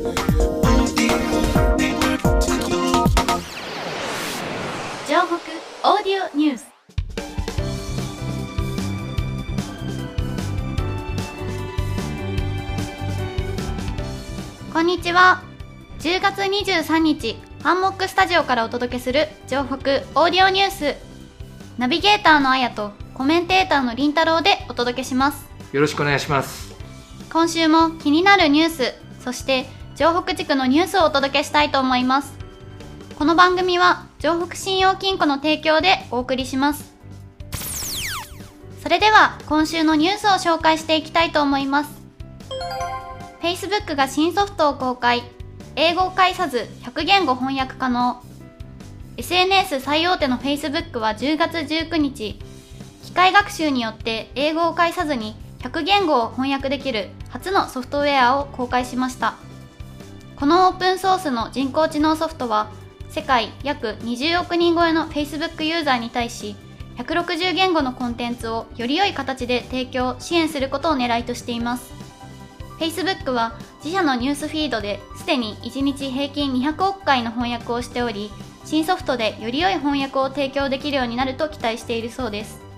城北オーディオニュース。こんにちは。10月23日ハンモックスタジオからお届けする城北オーディオニュース。ナビゲーターのあやとコメンテーターのりんたろうでお届けします。よろしくお願いします。今週も気になるニュースそして城北地区のニュースをお届けしたいと思います。この番組は城北信用金庫の提供でお送りします。それでは今週のニュースを紹介していきたいと思います。Facebook が新ソフトを公開。英語を介さず100言語翻訳可能。SNS 最大手の Facebook は10月19日機械学習によって英語を介さずに100言語を翻訳できる初のソフトウェアを公開しました。このオープンソースの人工知能ソフトは世界約20億人超えの Facebook ユーザーに対し160言語のコンテンツをより良い形で提供支援することを狙いとしています。Facebook は自社のニュースフィードですでに1日平均200億回の翻訳をしており新ソフトでより良い翻訳を提供できるようになると期待しているそうです。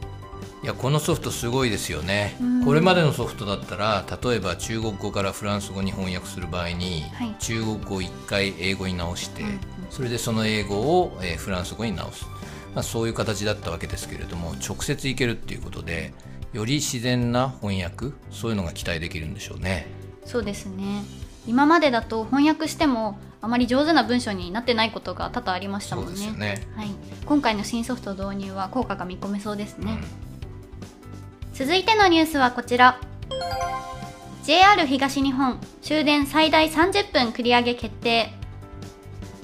いやこのソフトすごいですよね。うん。これまでのソフトだったら例えば中国語からフランス語に翻訳する場合に、はい。中国語を1回英語に直して、うんうん。それでその英語を、えーフランス語に直す、まあ、そういう形だったわけですけれども直接いけるっていうことでより自然な翻訳そういうのが期待できるんでしょうね。そうですね。今までだと翻訳してもあまり上手な文章になってないことが多々ありましたそもね。うんですよね。はい、今回の新ソフト導入は効果が見込めそうですね、続いてのニュースはこちら。JR 東日本終電最大30分繰り上げ決定。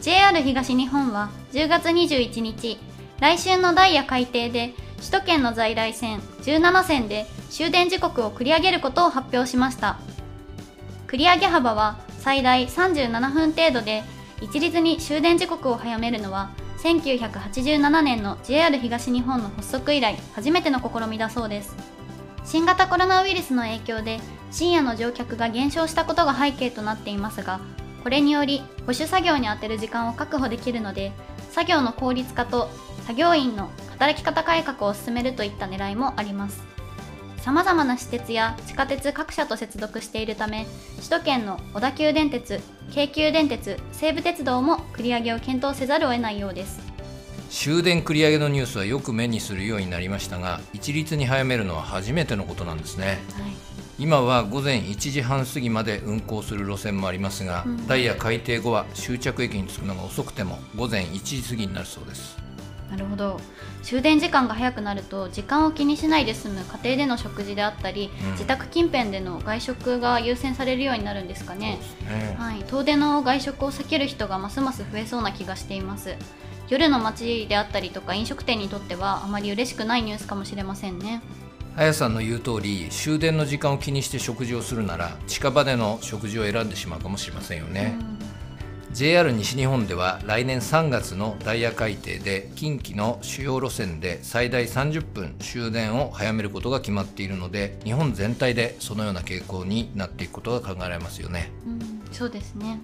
JR 東日本は10月21日来週のダイヤ改定で首都圏の在来線17線で終電時刻を繰り上げることを発表しました。繰り上げ幅は最大37分程度で一律に終電時刻を早めるのは1987年の JR 東日本の発足以来初めての試みだそうです。新型コロナウイルスの影響で深夜の乗客が減少したことが背景となっていますがこれにより保守作業に充てる時間を確保できるので作業の効率化と作業員の働き方改革を進めるといった狙いもあります。さまざまな私鉄や地下鉄各社と接続しているため首都圏の小田急電鉄京急電鉄西武鉄道も繰り上げを検討せざるを得ないようです。終電繰り上げのニュースはよく目にするようになりましたが一律に早めるのは初めてのことなんですね。はい。今は午前1時半過ぎまで運行する路線もありますが、うん。ダイヤ改定後は終着駅に着くのが遅くても午前1時過ぎになるそうです。なるほど。終電時間が早くなると時間を気にしないで済む家庭での食事であったり、うん。自宅近辺での外食が優先されるようになるんですかね。ね。はい、遠出の外食を避ける人がますます増えそうな気がしています夜の街であったりとか飲食店にとってはあまり嬉しくないニュースかもしれませんね。あやさんの言う通り終電の時間を気にして食事をするなら近場での食事を選んでしまうかもしれませんよね、JR 西日本では来年3月のダイヤ改定で近畿の主要路線で最大30分終電を早めることが決まっているので日本全体でそのような傾向になっていくことが考えられますよね。うん、そうですね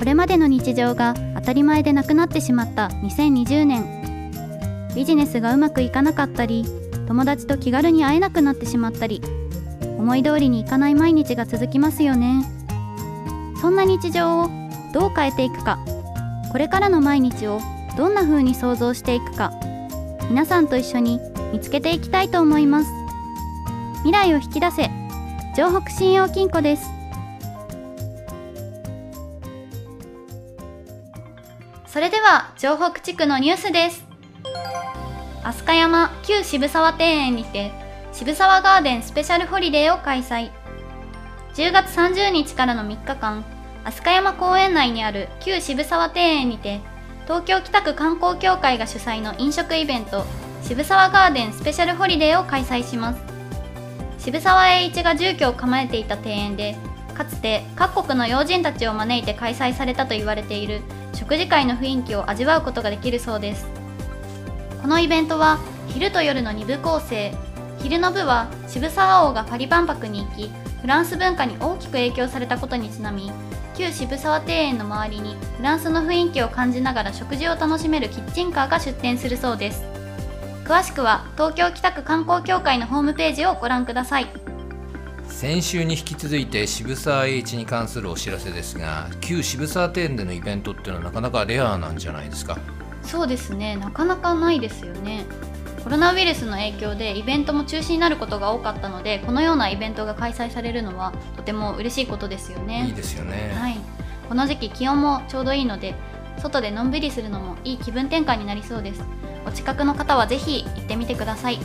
これまでの日常が当たり前でなくなってしまった2020年。ビジネスがうまくいかなかったり友達と気軽に会えなくなってしまったり思い通りにいかない毎日が続きますよね。そんな日常をどう変えていくかこれからの毎日をどんな風に想像していくか皆さんと一緒に見つけていきたいと思います。未来を引き出せ。城北信用金庫です。それでは城北地区のニュースです。飛鳥山旧渋沢庭園にて渋沢ガーデンスペシャルホリデーを開催。10月30日からの3日間飛鳥山公園内にある旧渋沢庭園にて東京北区観光協会が主催の飲食イベント渋沢ガーデンスペシャルホリデーを開催します。渋沢栄一が住居を構えていた庭園でかつて各国の要人たちを招いて開催されたと言われている食事会の雰囲気を味わうことができるそうです。このイベントは昼と夜の2部構成。昼の部は渋沢王がパリ万博に行きフランス文化に大きく影響されたことにちなみ旧渋沢庭園の周りにフランスの雰囲気を感じながら食事を楽しめるキッチンカーが出店するそうです。詳しくは東京北区観光協会のホームページをご覧ください。先週に引き続いて渋沢栄一に関するお知らせですが旧渋沢庭園でのイベントっていうのはなかなかレアなんじゃないですか？そうですね。なかなかないですよね。コロナウイルスの影響でイベントも中止になることが多かったのでこのようなイベントが開催されるのはとても嬉しいことですよね。いいですよね、はい、この時期気温もちょうどいいので外でのんびりするのもいい気分転換になりそうです。お近くの方はぜひ行ってみてください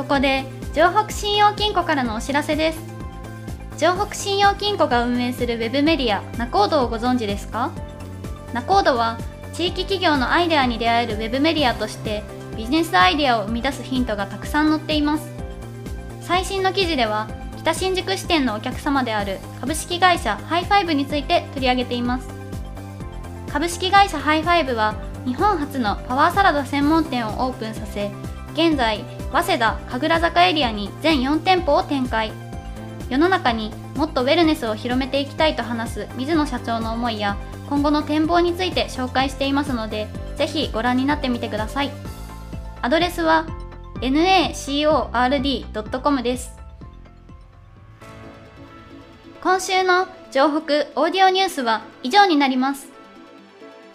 ここで城北信用金庫からのお知らせです。城北信用金庫が運営するウェブメディアナコードをご存知ですか？ナコードは地域企業のアイデアに出会えるウェブメディアとしてビジネスアイデアを生み出すヒントがたくさん載っています。最新の記事では北新宿支店のお客様である株式会社ハイファイブについて取り上げています。株式会社ハイファイブは日本初のパワーサラダ専門店をオープンさせ現在早稲田神楽坂エリアに全4店舗を展開。世の中にもっとウェルネスを広めていきたいと話す水野社長の思いや今後の展望について紹介していますのでぜひご覧になってみてください。アドレスは nacord.com です。今週の城北オーディオニュースは以上になります。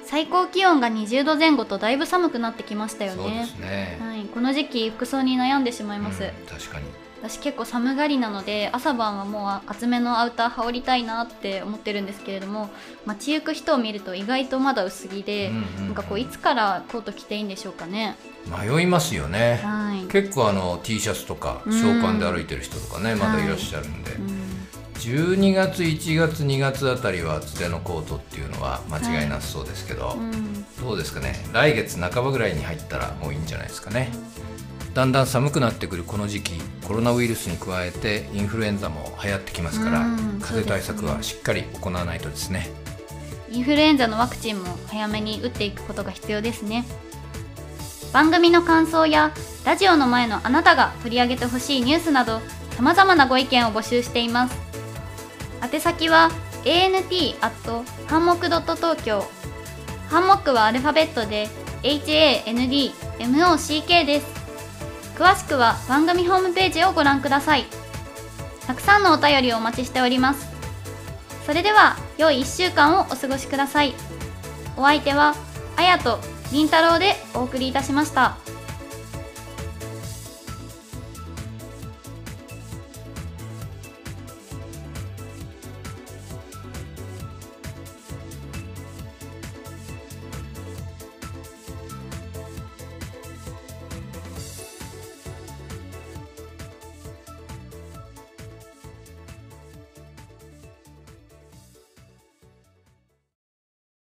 最高気温が20度前後とだいぶ寒くなってきましたよね。ね、この時期服装に悩んでしまいます、うん確かに。私結構寒がりなので朝晩はもう厚めのアウター羽織りたいなって思ってるんですけれども街行く人を見ると意外とまだ薄着で、うんうんなんかこういつからコート着ていいんでしょうかね。迷いますよね。はい、結構あの T シャツとかうん。ショーパンで歩いてる人とかね、まだいらっしゃるんで、うん12月1月2月あたりは厚手のコートっていうのは間違いなさそうですけど、うんどうですかね。来月半ばぐらいに入ったらもういいんじゃないですかね。だんだん寒くなってくるこの時期コロナウイルスに加えてインフルエンザも流行ってきますから、うん風邪対策はしっかり行わないとですね。インフルエンザのワクチンも早めに打っていくことが必要ですね。番組の感想やラジオの前のあなたが取り上げてほしいニュースなど様々なご意見を募集しています宛先は ant ハンモックドット東京ハンモックはアルファベットで HANDMOCK です。詳しくは番組ホームページをご覧ください。たくさんのお便りをお待ちしております。それでは良い1週間をお過ごしください。お相手はあやとりんたろうでお送りいたしました。